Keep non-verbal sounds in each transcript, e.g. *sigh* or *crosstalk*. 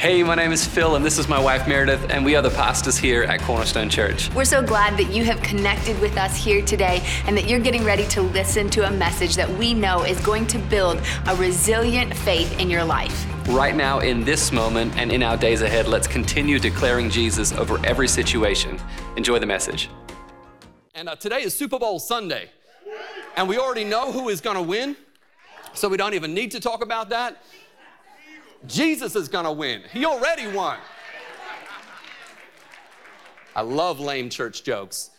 Hey, my name is Phil, and this is my wife Meredith, and we are the pastors here at Cornerstone Church. We're so glad that you have connected with us here today and that you're getting ready to listen to a message that we know is going to build a resilient faith in your life. Right now, in this moment, and in our days ahead, let's continue declaring Jesus over every situation. Enjoy the message. And uh, today is Super Bowl Sunday, and we already know who is going to win, so we don't even need to talk about that. Jesus is gonna win. He already won. I love lame church jokes.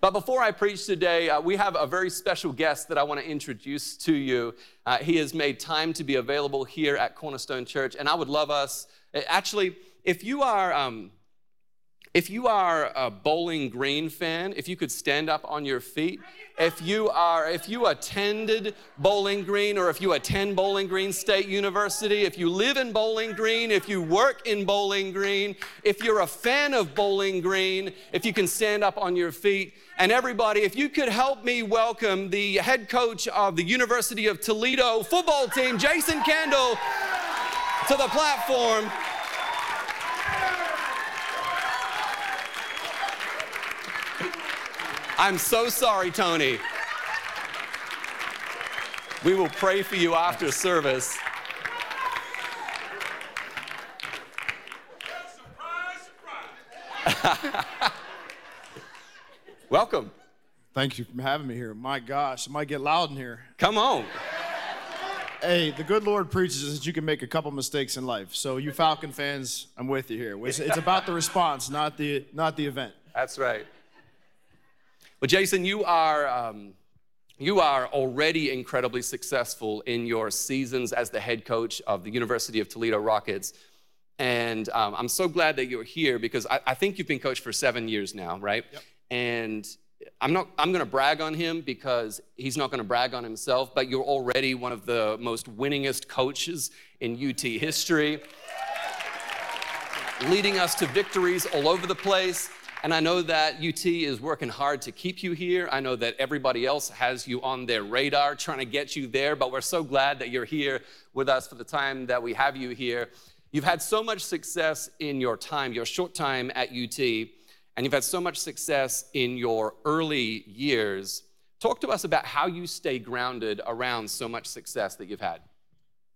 But before I preach today, uh, we have a very special guest that I want to introduce to you. Uh, he has made time to be available here at Cornerstone Church, and I would love us. Actually, if you are um, if you are a Bowling Green fan, if you could stand up on your feet. If you are, if you attended Bowling Green or if you attend Bowling Green State University, if you live in Bowling Green, if you work in Bowling Green, if you're a fan of Bowling Green, if you can stand up on your feet. And everybody, if you could help me welcome the head coach of the University of Toledo football team, Jason Candle, to the platform. I'm so sorry, Tony. We will pray for you after service. *laughs* Welcome. Thank you for having me here. My gosh, it might get loud in here. Come on. Hey, the good Lord preaches that you can make a couple mistakes in life. So, you Falcon fans, I'm with you here. It's, it's about the response, not the not the event. That's right. Well, Jason, you are, um, you are already incredibly successful in your seasons as the head coach of the University of Toledo Rockets. And um, I'm so glad that you're here because I, I, think you've been coached for seven years now, right? Yep. And I'm not I'm going to brag on him because he's not going to brag on himself, but you're already one of the most winningest coaches in UT history. leading us to victories all over the place. And I know that UT is working hard to keep you here. I know that everybody else has you on their radar trying to get you there, but we're so glad that you're here with us for the time that we have you here. You've had so much success in your time, your short time at UT, and you've had so much success in your early years. Talk to us about how you stay grounded around so much success that you've had.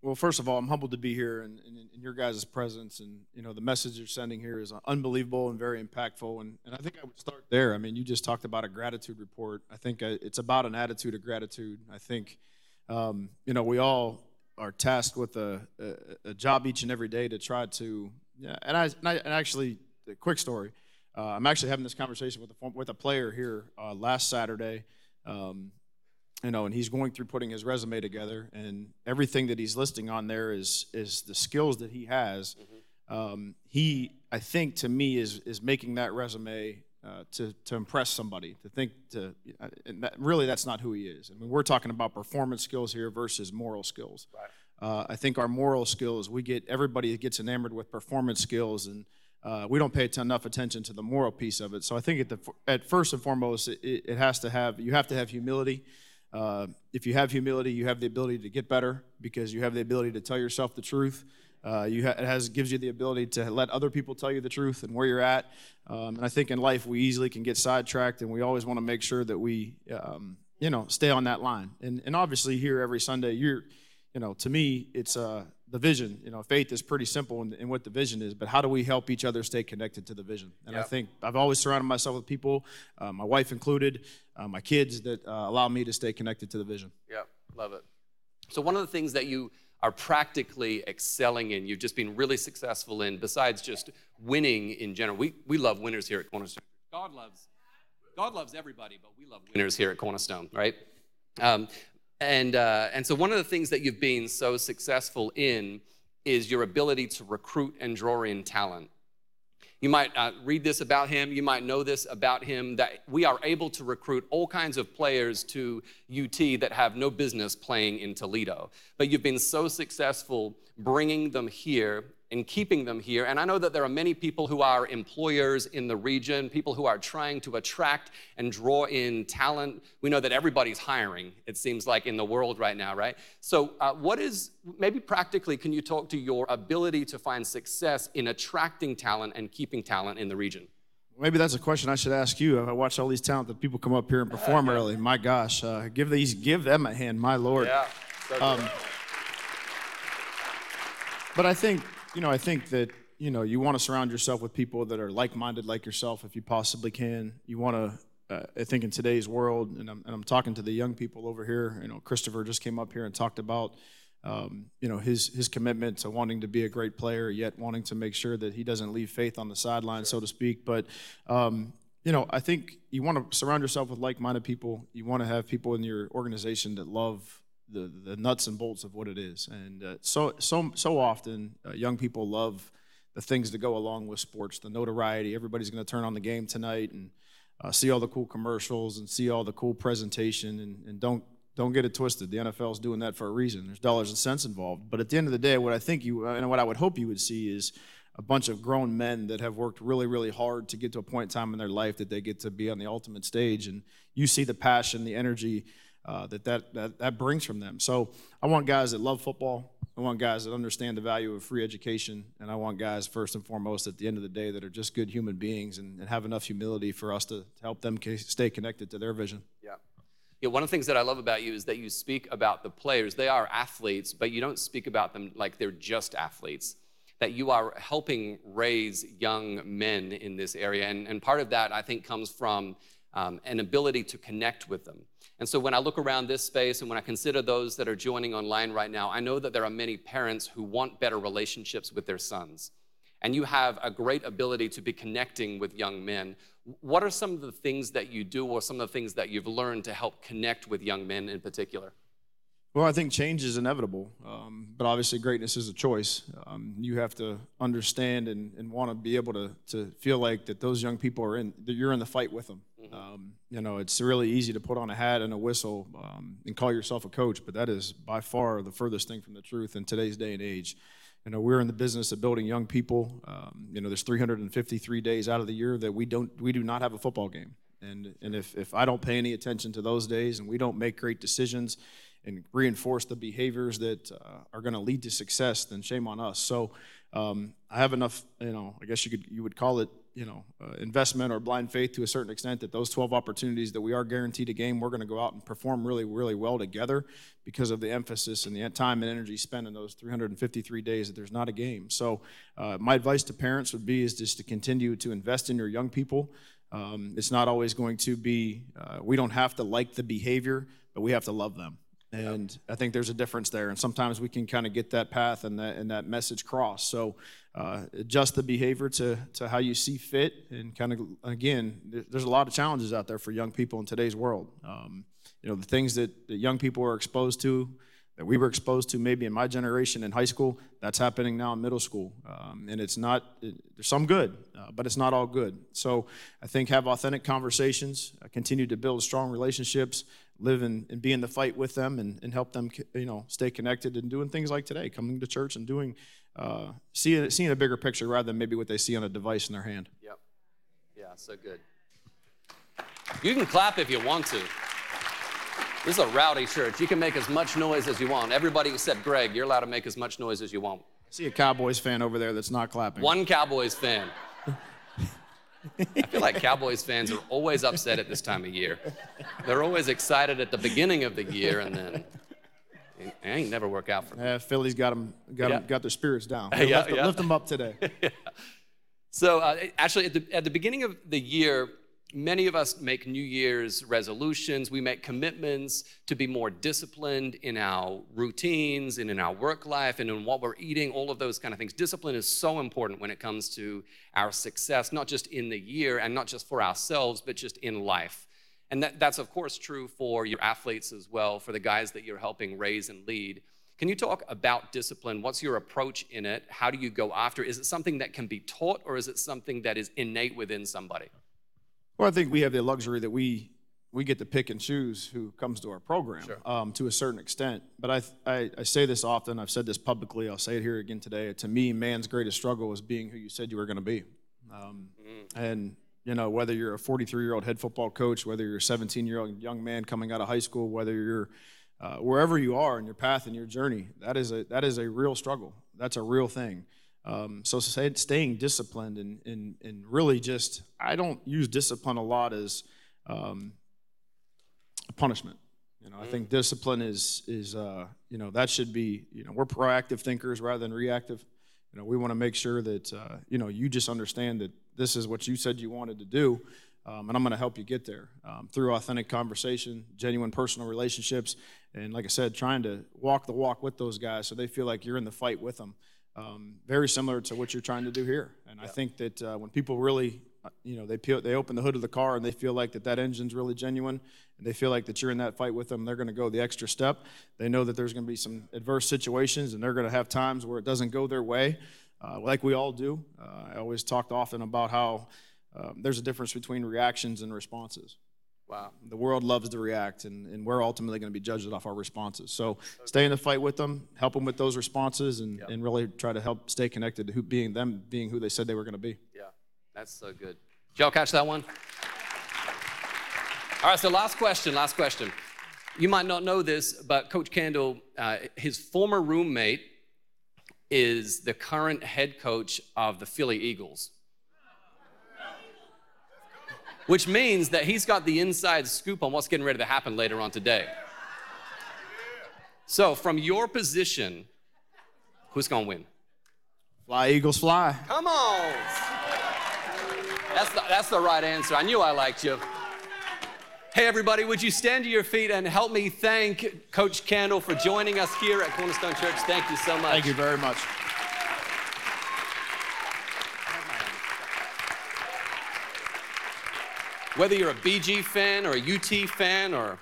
Well, first of all, I'm humbled to be here and in, your guys' presence. And, you know, the message you're sending here is unbelievable and very impactful. And, and I think I would start there. I mean, you just talked about a gratitude report. I think uh, it's about an attitude of gratitude. I think, um, you know, we all are tasked with a, a, a, job each and every day to try to, yeah, and I, and, I, and actually, a quick story. Uh, I'm actually having this conversation with a, with a player here uh, last Saturday. Um, you know, and he's going through putting his resume together, and everything that he's listing on there is is the skills that he has. Mm-hmm. Um, he, I think, to me, is is making that resume uh, to to impress somebody. To think to, uh, and that, really, that's not who he is. I mean, we're talking about performance skills here versus moral skills. Right. Uh, I think our moral skills, we get everybody gets enamored with performance skills, and uh, we don't pay enough attention to the moral piece of it. So I think at the at first and foremost, it, it has to have you have to have humility. Uh, if you have humility, you have the ability to get better because you have the ability to tell yourself the truth. Uh, you ha- it has gives you the ability to let other people tell you the truth and where you're at. Um, and I think in life we easily can get sidetracked, and we always want to make sure that we, um, you know, stay on that line. And and obviously here every Sunday, you're, you know, to me it's uh, the vision. You know, faith is pretty simple in, in, what the vision is, but how do we help each other stay connected to the vision? And yep. I think I've always surrounded myself with people, uh, my wife included, uh, my kids, that uh, allow me to stay connected to the vision. Yeah, love it. So one of the things that you are practically excelling in, you've just been really successful in, besides just winning in general. We, we love winners here at Cornerstone. God loves, God loves everybody, but we love winners here at Cornerstone, right? Um, and, uh, and so, one of the things that you've been so successful in is your ability to recruit and draw in talent. You might uh, read this about him, you might know this about him that we are able to recruit all kinds of players to UT that have no business playing in Toledo. But you've been so successful bringing them here in keeping them here. And I know that there are many people who are employers in the region, people who are trying to attract and draw in talent. We know that everybody's hiring, it seems like, in the world right now, right? So, uh, what is, maybe practically, can you talk to your ability to find success in attracting talent and keeping talent in the region? Maybe that's a question I should ask you. I watch all these talented people come up here and perform *laughs* early. My gosh, uh, give these, give them a hand, my lord. Yeah. So um, but I think you know, I think that you know you want to surround yourself with people that are like-minded like yourself if you possibly can. You want to, uh, I think, in today's world, and I'm, and I'm talking to the young people over here. You know, Christopher just came up here and talked about. Um, you know his his commitment to wanting to be a great player, yet wanting to make sure that he doesn't leave faith on the sideline, sure. so to speak. But um, you know, I think you want to surround yourself with like-minded people. You want to have people in your organization that love the, the nuts and bolts of what it is. And uh, so, so, so often, uh, young people love the things that go along with sports, the notoriety. Everybody's going to turn on the game tonight and uh, see all the cool commercials and see all the cool presentation. And, and don't don't get it twisted. The NFL is doing that for a reason. There's dollars and cents involved. But at the end of the day, what I think you and what I would hope you would see is a bunch of grown men that have worked really, really hard to get to a point in time in their life that they get to be on the ultimate stage. And you see the passion, the energy uh, that, that, that that brings from them. So I want guys that love football. I want guys that understand the value of free education, and I want guys first and foremost at the end of the day that are just good human beings and, and have enough humility for us to, to help them stay connected to their vision. Yeah. Yeah, one of the things that I love about you is that you speak about the players. They are athletes, but you don't speak about them like they're just athletes. That you are helping raise young men in this area. And, and part of that, I think, comes from um, an ability to connect with them. And so when I look around this space and when I consider those that are joining online right now, I know that there are many parents who want better relationships with their sons. And you have a great ability to be connecting with young men. What are some of the things that you do or some of the things that you've learned to help connect with young men in particular? Well, I think change is inevitable, um, but obviously greatness is a choice. Um, you have to understand and, and want to be able to, to feel like that those young people are in, that you're in the fight with them. Mm-hmm. Um, you know, it's really easy to put on a hat and a whistle um, and call yourself a coach, but that is by far the furthest thing from the truth in today's day and age. You know, we're in the business of building young people. Um, you know, there's 353 days out of the year that we don't, we do not have a football game. And, and if, if I don't pay any attention to those days and we don't make great decisions, and reinforce the behaviors that uh, are going to lead to success, then shame on us. So um, I have enough, you know, I guess you could you would call it, you know, uh, investment or blind faith to a certain extent that those 12 opportunities that we are guaranteed a game, we're going to go out and perform really, really well together because of the emphasis and the time and energy spent in those 353 days that there's not a game. So uh, my advice to parents would be is just to continue to invest in your young people. Um, it's not always going to be, uh, we don't have to like the behavior, but we have to love them. And yep. I think there's a difference there. And sometimes we can kind of get that path and that, and that message crossed. So uh, adjust the behavior to, to how you see fit. And kind of, again, there's a lot of challenges out there for young people in today's world. Um, you know, the things that, that young people are exposed to, that we were exposed to maybe in my generation in high school, that's happening now in middle school. Um, and it's not, it, there's some good, uh, but it's not all good. So I think have authentic conversations, uh, continue to build strong relationships, live and, and be in the fight with them and, and help them you know stay connected and doing things like today coming to church and doing uh, seeing, seeing a bigger picture rather than maybe what they see on a device in their hand. Yep. Yeah so good. You can clap if you want to. This is a rowdy church. You can make as much noise as you want. Everybody except greg you're allowed to make as much noise as you want. I see a cowboys fan over there that's not clapping. One cowboys fan I feel like Cowboys fans are always upset at this time of year. They're always excited at the beginning of the year, and then it ain't never work out for them. Yeah, Philly's got them, got, yeah. them, got their spirits down. *laughs* yeah, lift, yeah. lift them up today. *laughs* yeah. So uh, actually, at the, at the beginning of the year, many of us make New Year's resolutions. We make commitments to be more disciplined in our routines and in our work life and in what we're eating, all of those kind of things. Discipline is so important when it comes to our success, not just in the year and not just for ourselves, but just in life. And that, that's, of course, true for your athletes as well, for the guys that you're helping raise and lead. Can you talk about discipline? What's your approach in it? How do you go after? Is it something that can be taught or is it something that is innate within somebody? Well, I think we have the luxury that we we get to pick and choose who comes to our program um, to a certain extent. But I, I, I say this often. I've said this publicly. I'll say it here again today. To me, man's greatest struggle is being who you said you were going to be. Um, And you know, whether you're a 43 year old head football coach, whether you're a 17 year old young man coming out of high school, whether you're uh, wherever you are in your path and your journey, that is a that is a real struggle. That's a real thing. Um, so staying disciplined and, and and really just I don't use discipline a lot as um, a punishment. You know, I think discipline is is uh, you know that should be you know we're proactive thinkers rather than reactive. You know, we want to make sure that uh, you know you just understand that this is what you said you wanted to do, um, and I'm going to help you get there um, through authentic conversation, genuine personal relationships, and like I said, trying to walk the walk with those guys so they feel like you're in the fight with them. Um, very similar to what you're trying to do here, and I think that uh, when people really uh, you know they peel, they open the hood of the car and they feel like that that engine's really genuine and they feel like that you're in that fight with them they're going to go the extra step. They know that there's going to be some adverse situations and they're going to have times where it doesn't go their way uh, like we all do. Uh, i always talked often about how um, there's a difference between reactions and responses Wow. the world loves to react, and, and we're ultimately going to be judged off our responses. So stay in the fight with them, help them with those responses, and, and really try to help stay connected to who, being them, being who they said they were going to be. Yeah, that's so good. Did y'all catch that one? All right, so last question, last question. You might not know this, but Coach Candle, uh, his former roommate is the current head coach of the Philly Eagles. Which means that he's got the inside scoop on what's getting ready to happen later on today. So, from your position, who's gonna win? Fly, Eagles, fly. Come on. That's the, that's the right answer. I knew I liked you. Hey, everybody, would you stand to your feet and help me thank Coach Candle for joining us here at Cornerstone Church? Thank you so much. Thank you very much. Whether you're a BG fan or a UT fan or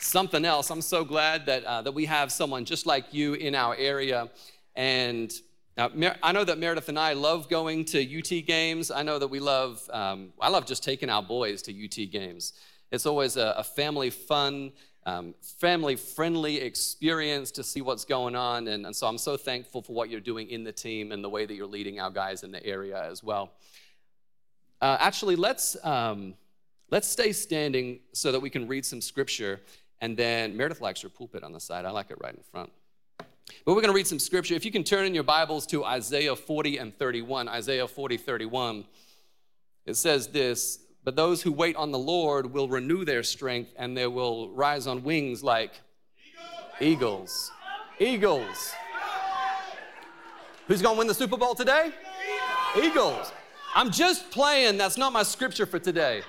something else, I'm so glad that, uh, that we have someone just like you in our area. And now, Mer- I know that Meredith and I love going to UT games. I know that we love, um, I love just taking our boys to UT games. It's always a, a family fun, um, family friendly experience to see what's going on. And, and so I'm so thankful for what you're doing in the team and the way that you're leading our guys in the area as well. Uh, actually, let's, um, let's stay standing so that we can read some scripture. And then Meredith likes her pulpit on the side. I like it right in front. But we're going to read some scripture. If you can turn in your Bibles to Isaiah 40 and 31, Isaiah 40, 31, it says this But those who wait on the Lord will renew their strength, and they will rise on wings like eagles. Eagles. Who's going to win the Super Bowl today? Eagles. I'm just playing. That's not my scripture for today.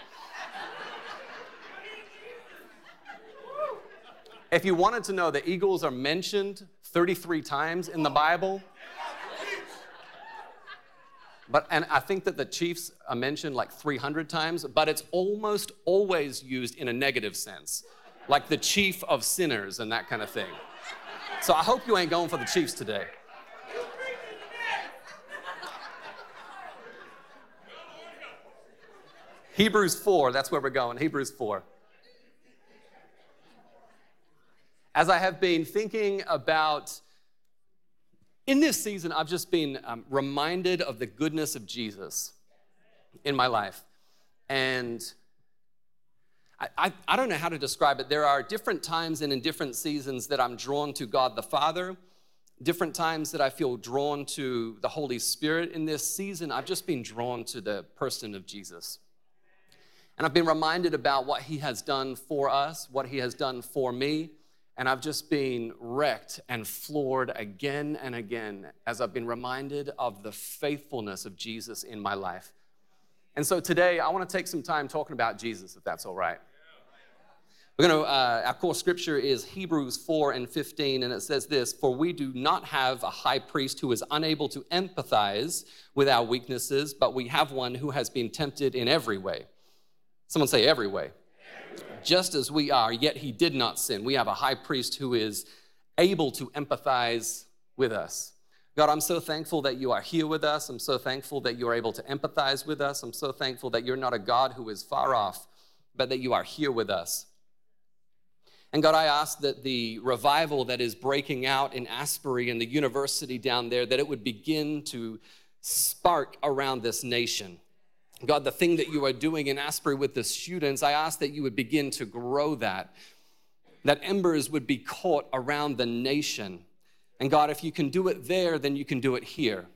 If you wanted to know, the eagles are mentioned 33 times in the Bible. But, and I think that the Chiefs are mentioned like 300 times, but it's almost always used in a negative sense, like the chief of sinners and that kind of thing. So I hope you ain't going for the Chiefs today. Hebrews 4, that's where we're going. Hebrews 4. As I have been thinking about, in this season, I've just been um, reminded of the goodness of Jesus in my life. And I, I, I don't know how to describe it. There are different times and in different seasons that I'm drawn to God the Father, different times that I feel drawn to the Holy Spirit. In this season, I've just been drawn to the person of Jesus. And I've been reminded about what he has done for us, what he has done for me. And I've just been wrecked and floored again and again as I've been reminded of the faithfulness of Jesus in my life. And so today, I want to take some time talking about Jesus, if that's all right. We're going to, uh, our core scripture is Hebrews 4 and 15, and it says this For we do not have a high priest who is unable to empathize with our weaknesses, but we have one who has been tempted in every way. Someone say, every way just as we are, yet he did not sin. We have a high priest who is able to empathize with us. God, I'm so thankful that you are here with us. I'm so thankful that you're able to empathize with us. I'm so thankful that you're not a God who is far off, but that you are here with us. And God, I ask that the revival that is breaking out in Asbury and the university down there, that it would begin to spark around this nation. God, the thing that you are doing in Asbury with the students, I ask that you would begin to grow that, that embers would be caught around the nation. And God, if you can do it there, then you can do it here.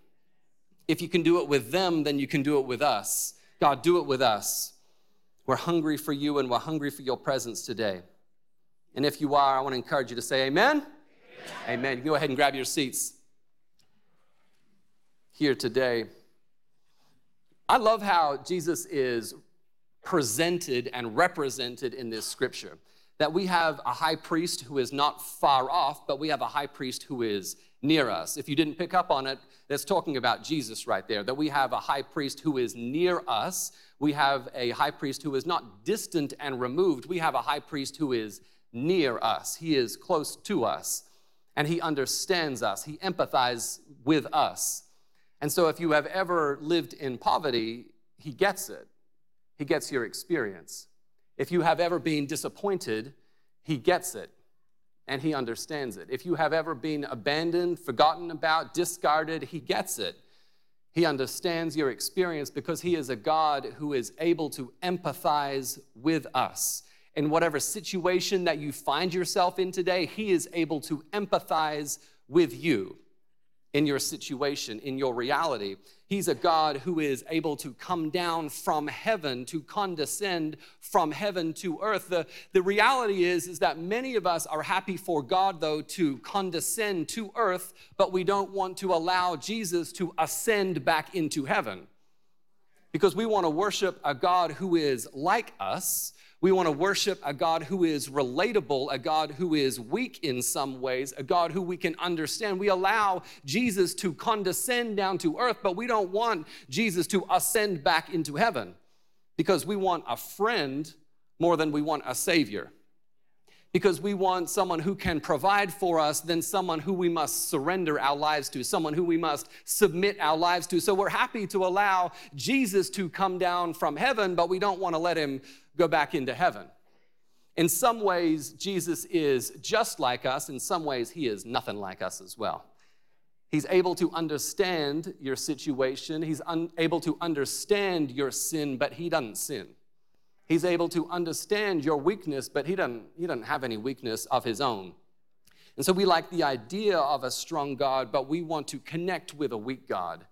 If you can do it with them, then you can do it with us. God, do it with us. We're hungry for you and we're hungry for your presence today. And if you are, I want to encourage you to say amen. Amen. amen. You go ahead and grab your seats here today. I love how Jesus is presented and represented in this scripture. That we have a high priest who is not far off, but we have a high priest who is near us. If you didn't pick up on it, that's talking about Jesus right there. That we have a high priest who is near us. We have a high priest who is not distant and removed. We have a high priest who is near us. He is close to us and he understands us. He empathizes with us. And so if you have ever lived in poverty, he gets it. He gets your experience. If you have ever been disappointed, he gets it and he understands it. If you have ever been abandoned, forgotten about, discarded, he gets it. He understands your experience because he is a God who is able to empathize with us. In whatever situation that you find yourself in today, he is able to empathize with you in your situation, in your reality. He's a God who is able to come down from heaven, to condescend from heaven to earth. The, the reality is, is that many of us are happy for God, though, to condescend to earth, but we don't want to allow Jesus to ascend back into heaven. Because we want to worship a God who is like us, we want to worship a God who is relatable, a God who is weak in some ways, a God who we can understand. We allow Jesus to condescend down to earth, but we don't want Jesus to ascend back into heaven because we want a friend more than we want a savior. Because we want someone who can provide for us than someone who we must surrender our lives to, someone who we must submit our lives to. So we're happy to allow Jesus to come down from heaven, but we don't want to let him go back into heaven. In some ways, Jesus is just like us. In some ways, he is nothing like us as well. He's able to understand your situation. He's un- able to understand your sin, but he doesn't sin. He's able to understand your weakness, but he doesn't, he doesn't have any weakness of his own. And so we like the idea of a strong God, but we want to connect with a weak God.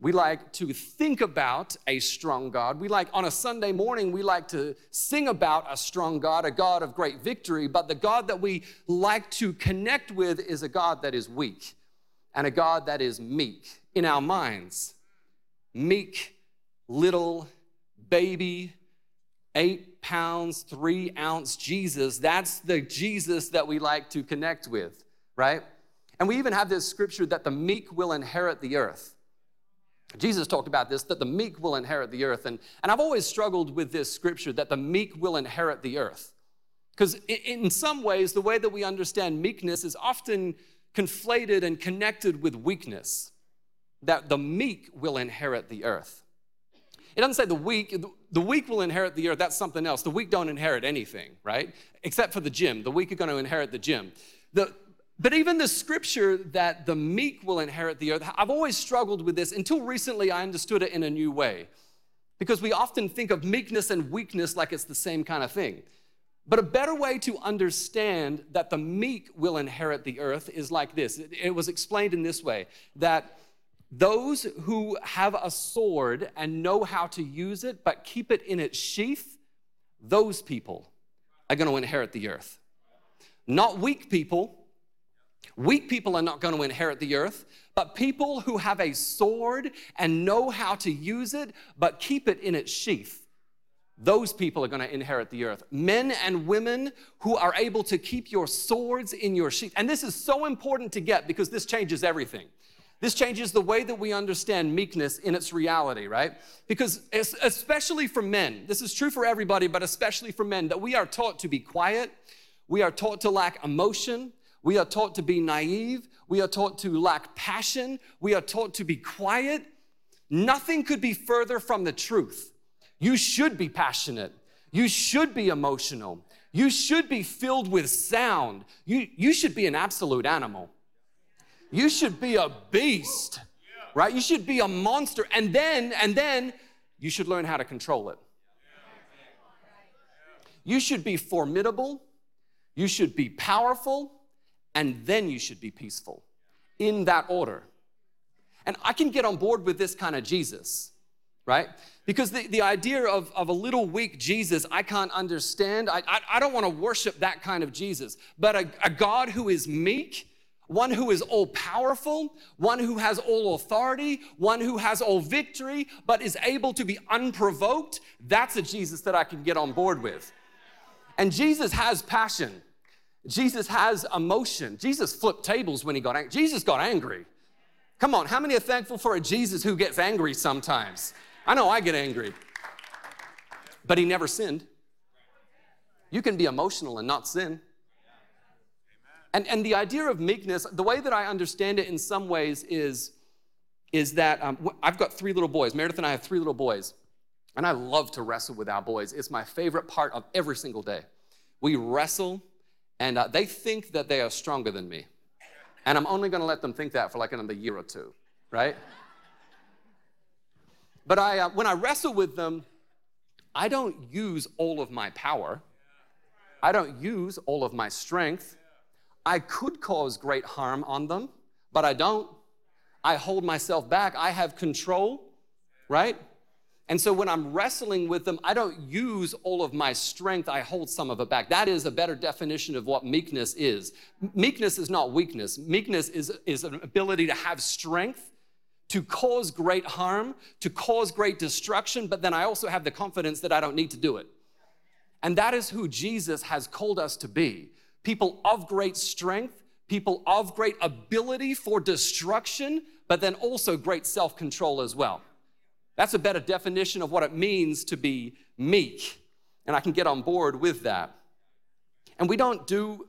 We like to think about a strong God. We like, on a Sunday morning, we like to sing about a strong God, a God of great victory. But the God that we like to connect with is a God that is weak and a God that is meek in our minds. Meek, little, baby, eight pounds, three ounce Jesus. That's the Jesus that we like to connect with, right? And we even have this scripture that the meek will inherit the earth. Jesus talked about this, that the meek will inherit the earth. And, and I've always struggled with this scripture that the meek will inherit the earth. Because in some ways, the way that we understand meekness is often conflated and connected with weakness, that the meek will inherit the earth. It doesn't say the weak, the weak will inherit the earth, that's something else. The weak don't inherit anything, right? Except for the gym. The weak are going to inherit the gym. The, but even the scripture that the meek will inherit the earth, I've always struggled with this. Until recently, I understood it in a new way. Because we often think of meekness and weakness like it's the same kind of thing. But a better way to understand that the meek will inherit the earth is like this it was explained in this way that those who have a sword and know how to use it, but keep it in its sheath, those people are going to inherit the earth. Not weak people Weak people are not going to inherit the earth, but people who have a sword and know how to use it, but keep it in its sheath. Those people are going to inherit the earth. Men and women who are able to keep your swords in your sheath. And this is so important to get because this changes everything. This changes the way that we understand meekness in its reality, right? Because especially for men, this is true for everybody, but especially for men, that we are taught to be quiet, we are taught to lack emotion, we are taught to be naive. We are taught to lack passion. We are taught to be quiet. Nothing could be further from the truth. You should be passionate. You should be emotional. You should be filled with sound. You, you should be an absolute animal. You should be a beast, right? You should be a monster. And then, and then you should learn how to control it. You should be formidable. You should be powerful. And then you should be peaceful in that order. And I can get on board with this kind of Jesus, right? Because the, the idea of, of a little weak Jesus, I can't understand. I, I, I don't want to worship that kind of Jesus. But a, a God who is meek, one who is all powerful, one who has all authority, one who has all victory, but is able to be unprovoked, that's a Jesus that I can get on board with. And Jesus has passion. Jesus has emotion. Jesus flipped tables when he got angry. Jesus got angry. Come on, how many are thankful for a Jesus who gets angry sometimes? I know I get angry. But he never sinned. You can be emotional and not sin. And, and the idea of meekness, the way that I understand it in some ways is, is that um, I've got three little boys. Meredith and I have three little boys. And I love to wrestle with our boys. It's my favorite part of every single day. We wrestle, and uh, they think that they are stronger than me. And I'm only gonna let them think that for like another year or two, right? But I, uh, when I wrestle with them, I don't use all of my power. I don't use all of my strength. I could cause great harm on them, but I don't. I hold myself back. I have control, right? And so when I'm wrestling with them, I don't use all of my strength, I hold some of it back. That is a better definition of what meekness is. Meekness is not weakness, meekness is, is an ability to have strength. To cause great harm, to cause great destruction, but then I also have the confidence that I don't need to do it. And that is who Jesus has called us to be people of great strength, people of great ability for destruction, but then also great self control as well. That's a better definition of what it means to be meek. And I can get on board with that. And we don't do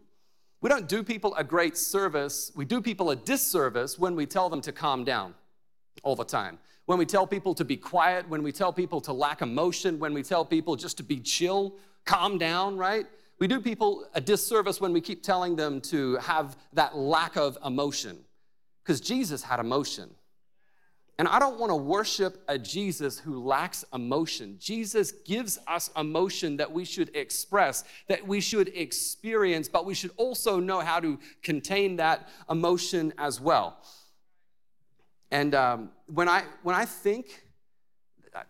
we don't do people a great service. We do people a disservice when we tell them to calm down all the time. When we tell people to be quiet, when we tell people to lack emotion, when we tell people just to be chill, calm down, right? We do people a disservice when we keep telling them to have that lack of emotion. Because Jesus had emotion. And I don't want to worship a Jesus who lacks emotion. Jesus gives us emotion that we should express, that we should experience, but we should also know how to contain that emotion as well. And um, when, I, when I think,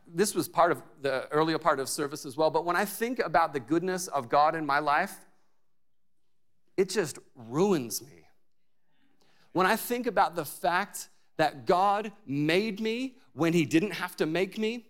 this was part of the earlier part of service as well, but when I think about the goodness of God in my life, it just ruins me. When I think about the fact that God made me when He didn't have to make me,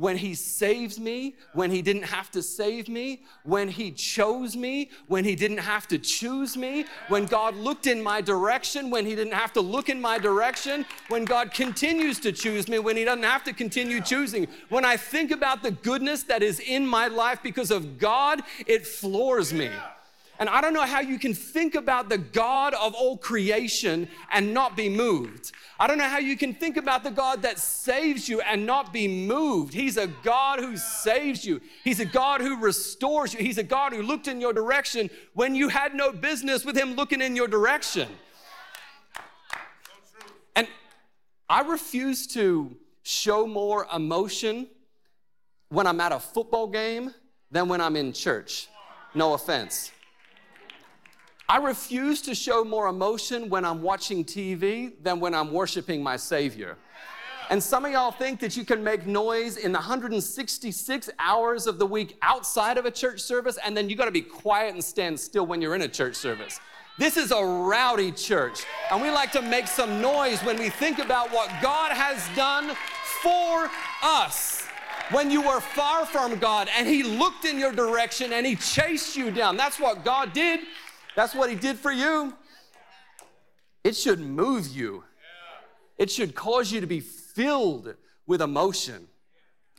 when He saved me when He didn't have to save me, when He chose me when He didn't have to choose me, when God looked in my direction when He didn't have to look in my direction, when God continues to choose me when He doesn't have to continue choosing. When I think about the goodness that is in my life because of God, it floors me. And I don't know how you can think about the God of all creation and not be moved. I don't know how you can think about the God that saves you and not be moved. He's a God who saves you, He's a God who restores you, He's a God who looked in your direction when you had no business with Him looking in your direction. And I refuse to show more emotion when I'm at a football game than when I'm in church. No offense. I refuse to show more emotion when I'm watching TV than when I'm worshiping my Savior. And some of y'all think that you can make noise in the 166 hours of the week outside of a church service, and then you gotta be quiet and stand still when you're in a church service. This is a rowdy church, and we like to make some noise when we think about what God has done for us. When you were far from God and He looked in your direction and He chased you down. That's what God did. That's what he did for you. It should move you. It should cause you to be filled with emotion,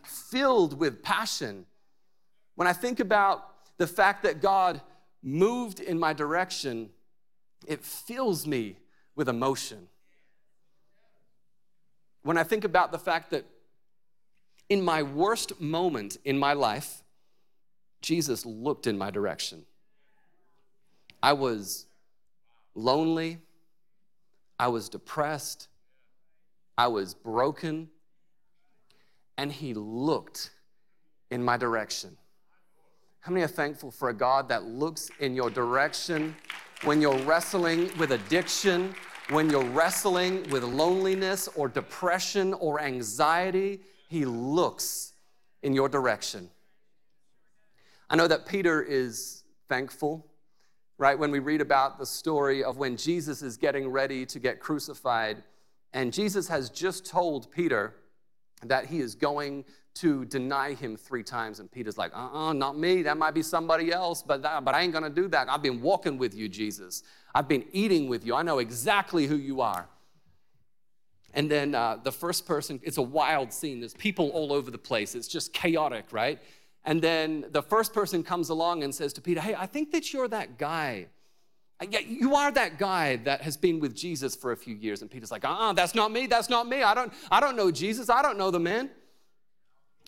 filled with passion. When I think about the fact that God moved in my direction, it fills me with emotion. When I think about the fact that in my worst moment in my life, Jesus looked in my direction. I was lonely. I was depressed. I was broken. And he looked in my direction. How many are thankful for a God that looks in your direction when you're wrestling with addiction, when you're wrestling with loneliness or depression or anxiety? He looks in your direction. I know that Peter is thankful, right? When we read about the story of when Jesus is getting ready to get crucified, and Jesus has just told Peter that he is going to deny him three times. And Peter's like, uh uh-uh, uh not me. That might be somebody else, but, that, but I ain't gonna do that. I've been walking with you, Jesus. I've been eating with you. I know exactly who you are. And then uh, the first person, it's a wild scene. There's people all over the place. It's just chaotic, right? And then the first person comes along and says to Peter, Hey, I think that you're that guy. Uh, you are that guy that has been with Jesus for a few years. And Peter's like, uh-uh, that's not me, that's not me. I don't, I don't know Jesus, I don't know the man.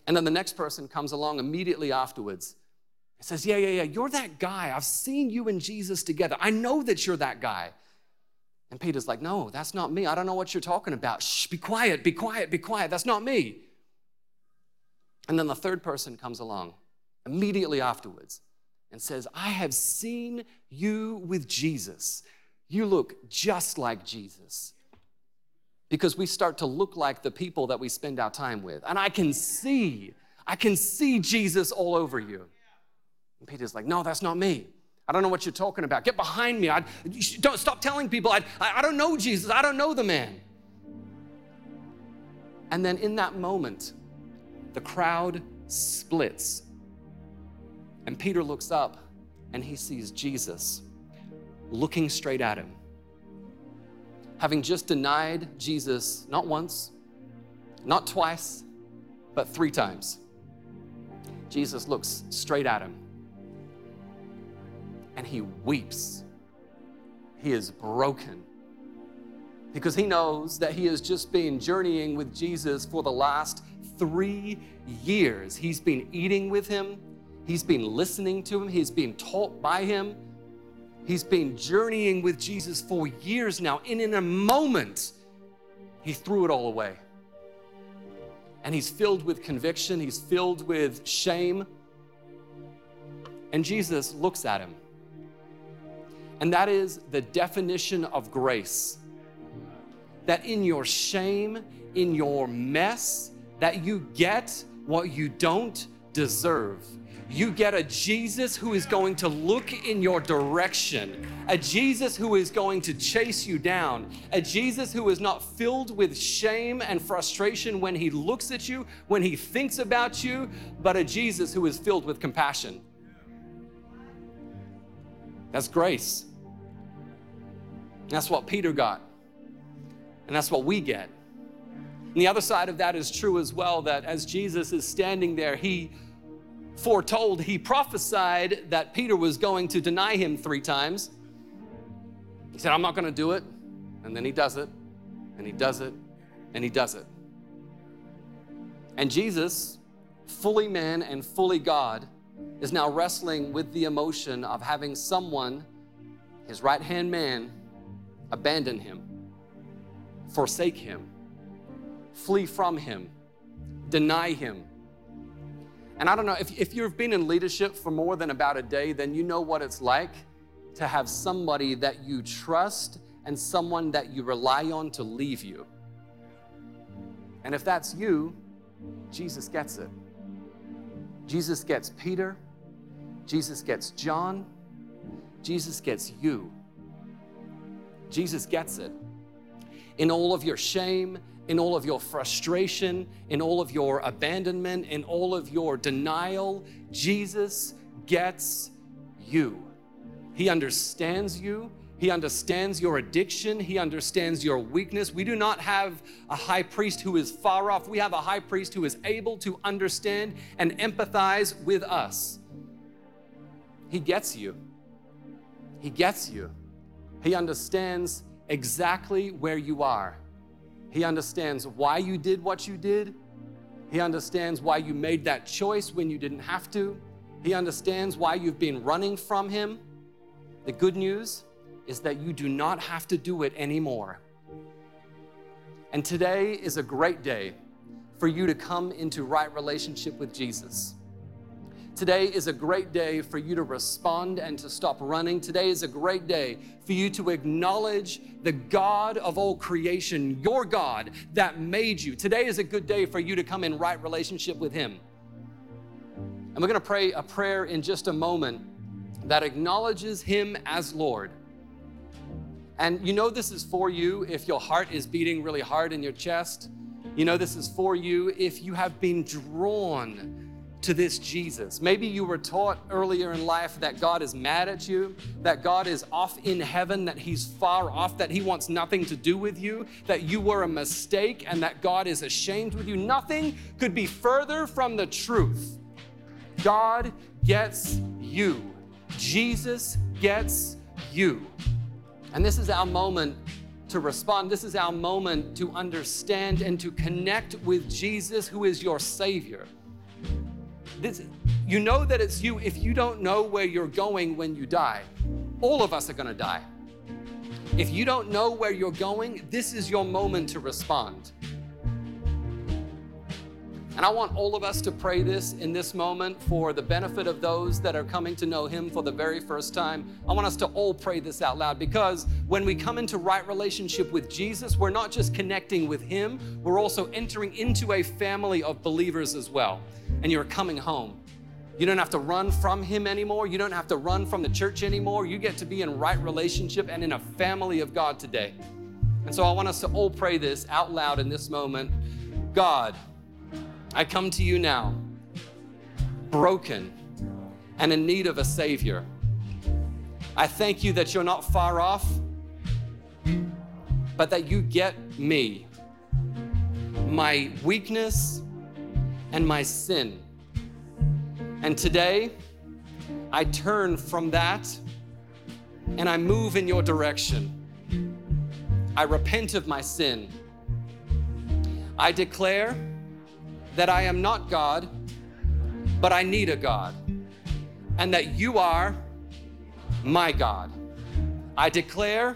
And then the next person comes along immediately afterwards and says, Yeah, yeah, yeah, you're that guy. I've seen you and Jesus together. I know that you're that guy. And Peter's like, No, that's not me. I don't know what you're talking about. Shh, be quiet, be quiet, be quiet. That's not me. And then the third person comes along immediately afterwards and says, I have seen you with Jesus. You look just like Jesus. Because we start to look like the people that we spend our time with. And I can see, I can see Jesus all over you. And Peter's like, No, that's not me. I don't know what you're talking about. Get behind me. I, don't stop telling people I, I, I don't know Jesus. I don't know the man. And then in that moment, the crowd splits. And Peter looks up and he sees Jesus looking straight at him. Having just denied Jesus not once, not twice, but three times, Jesus looks straight at him and he weeps. He is broken because he knows that he has just been journeying with Jesus for the last three years. He's been eating with him, he's been listening to him, he's been taught by him. He's been journeying with Jesus for years now, and in a moment, he threw it all away. And he's filled with conviction, he's filled with shame. And Jesus looks at him and that is the definition of grace. That in your shame, in your mess, that you get what you don't deserve. You get a Jesus who is going to look in your direction, a Jesus who is going to chase you down, a Jesus who is not filled with shame and frustration when he looks at you, when he thinks about you, but a Jesus who is filled with compassion. That's grace. That's what Peter got. And that's what we get. And the other side of that is true as well that as Jesus is standing there, he foretold, he prophesied that Peter was going to deny him three times. He said, I'm not going to do it. And then he does it, and he does it, and he does it. And Jesus, fully man and fully God, is now wrestling with the emotion of having someone, his right hand man, abandon him, forsake him, flee from him, deny him. And I don't know, if, if you've been in leadership for more than about a day, then you know what it's like to have somebody that you trust and someone that you rely on to leave you. And if that's you, Jesus gets it. Jesus gets Peter, Jesus gets John, Jesus gets you. Jesus gets it. In all of your shame, in all of your frustration, in all of your abandonment, in all of your denial, Jesus gets you. He understands you. He understands your addiction. He understands your weakness. We do not have a high priest who is far off. We have a high priest who is able to understand and empathize with us. He gets you. He gets you. He understands exactly where you are. He understands why you did what you did. He understands why you made that choice when you didn't have to. He understands why you've been running from Him. The good news is that you do not have to do it anymore. And today is a great day for you to come into right relationship with Jesus. Today is a great day for you to respond and to stop running. Today is a great day for you to acknowledge the God of all creation, your God that made you. Today is a good day for you to come in right relationship with Him. And we're going to pray a prayer in just a moment that acknowledges Him as Lord. And you know this is for you if your heart is beating really hard in your chest. You know this is for you if you have been drawn to this Jesus. Maybe you were taught earlier in life that God is mad at you, that God is off in heaven, that He's far off, that He wants nothing to do with you, that you were a mistake, and that God is ashamed with you. Nothing could be further from the truth. God gets you, Jesus gets you. And this is our moment to respond. This is our moment to understand and to connect with Jesus, who is your Savior. This, you know that it's you if you don't know where you're going when you die. All of us are going to die. If you don't know where you're going, this is your moment to respond. And I want all of us to pray this in this moment for the benefit of those that are coming to know Him for the very first time. I want us to all pray this out loud because when we come into right relationship with Jesus, we're not just connecting with Him, we're also entering into a family of believers as well. And you're coming home. You don't have to run from Him anymore. You don't have to run from the church anymore. You get to be in right relationship and in a family of God today. And so I want us to all pray this out loud in this moment. God, I come to you now, broken and in need of a Savior. I thank you that you're not far off, but that you get me, my weakness and my sin. And today, I turn from that and I move in your direction. I repent of my sin. I declare that I am not God, but I need a God, and that you are my God. I declare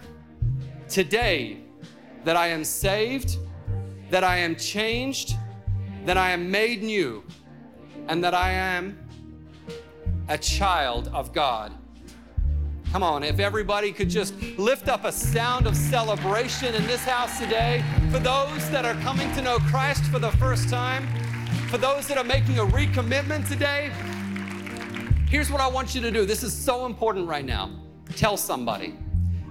today that I am saved, that I am changed, that I am made new, and that I am a child of God. Come on, if everybody could just lift up a sound of celebration in this house today for those that are coming to know Christ for the first time. For those that are making a recommitment today, here's what I want you to do. This is so important right now. Tell somebody.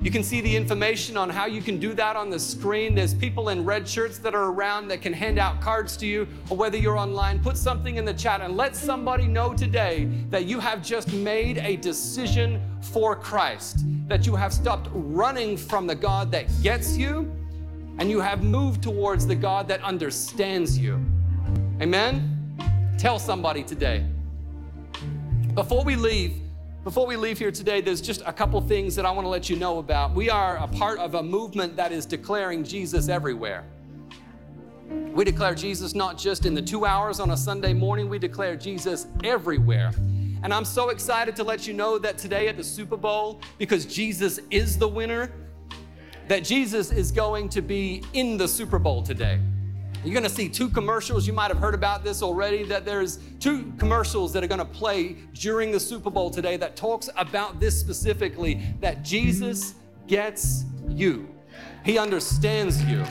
You can see the information on how you can do that on the screen. There's people in red shirts that are around that can hand out cards to you, or whether you're online, put something in the chat and let somebody know today that you have just made a decision for Christ, that you have stopped running from the God that gets you, and you have moved towards the God that understands you. Amen? Tell somebody today. Before we leave, before we leave here today, there's just a couple things that I want to let you know about. We are a part of a movement that is declaring Jesus everywhere. We declare Jesus not just in the two hours on a Sunday morning, we declare Jesus everywhere. And I'm so excited to let you know that today at the Super Bowl, because Jesus is the winner, that Jesus is going to be in the Super Bowl today. You're going to see two commercials. You might have heard about this already that there's two commercials that are going to play during the Super Bowl today that talks about this specifically that Jesus gets you. He understands you.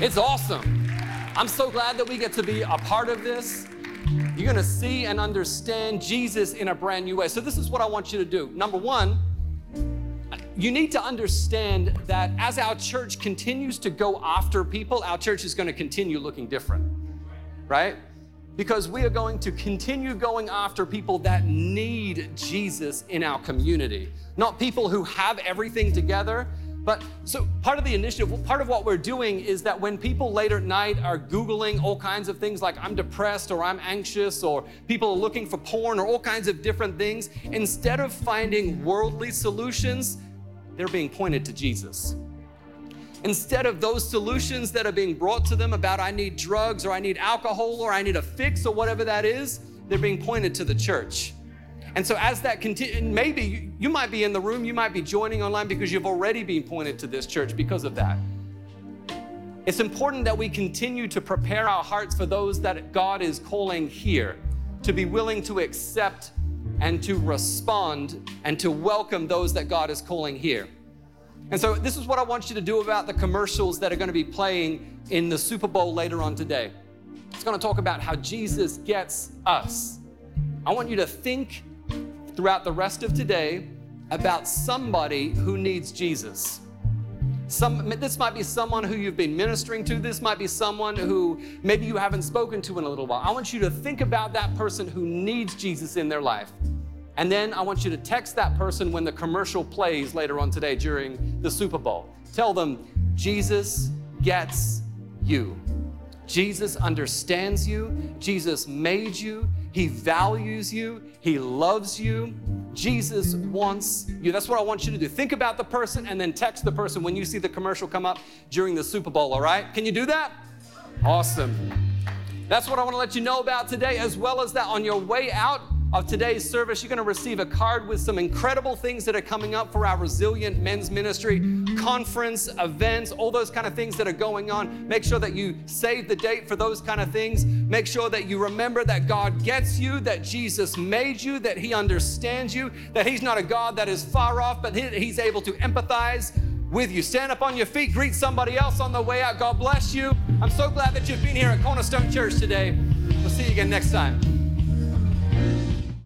It's awesome. I'm so glad that we get to be a part of this. You're going to see and understand Jesus in a brand new way. So this is what I want you to do. Number 1, you need to understand that as our church continues to go after people, our church is going to continue looking different, right? Because we are going to continue going after people that need Jesus in our community, not people who have everything together. But so part of the initiative, part of what we're doing is that when people late at night are Googling all kinds of things like I'm depressed or I'm anxious or people are looking for porn or all kinds of different things, instead of finding worldly solutions, they're being pointed to Jesus. Instead of those solutions that are being brought to them about, I need drugs or I need alcohol or I need a fix or whatever that is, they're being pointed to the church. And so, as that continues, maybe you, you might be in the room, you might be joining online because you've already been pointed to this church because of that. It's important that we continue to prepare our hearts for those that God is calling here, to be willing to accept and to respond and to welcome those that God is calling here. And so, this is what I want you to do about the commercials that are going to be playing in the Super Bowl later on today. It's going to talk about how Jesus gets us. I want you to think throughout the rest of today about somebody who needs Jesus. Some, this might be someone who you've been ministering to. This might be someone who maybe you haven't spoken to in a little while. I want you to think about that person who needs Jesus in their life. And then I want you to text that person when the commercial plays later on today during the Super Bowl. Tell them, Jesus gets you. Jesus understands you. Jesus made you. He values you. He loves you. Jesus wants you. That's what I want you to do. Think about the person and then text the person when you see the commercial come up during the Super Bowl, all right? Can you do that? Awesome. That's what I want to let you know about today, as well as that on your way out of today's service, you're going to receive a card with some incredible things that are coming up for our Resilient Men's Ministry conference, events, all those kind of things that are going on. Make sure that you save the date for those kind of things. Make sure that you remember that God gets you, that Jesus made you, that He understands you, that He's not a God that is far off, but He's able to empathize with you. Stand up on your feet, greet somebody else on the way out. God bless you. I'm so glad that you've been here at Cornerstone Church today. We'll see you again next time.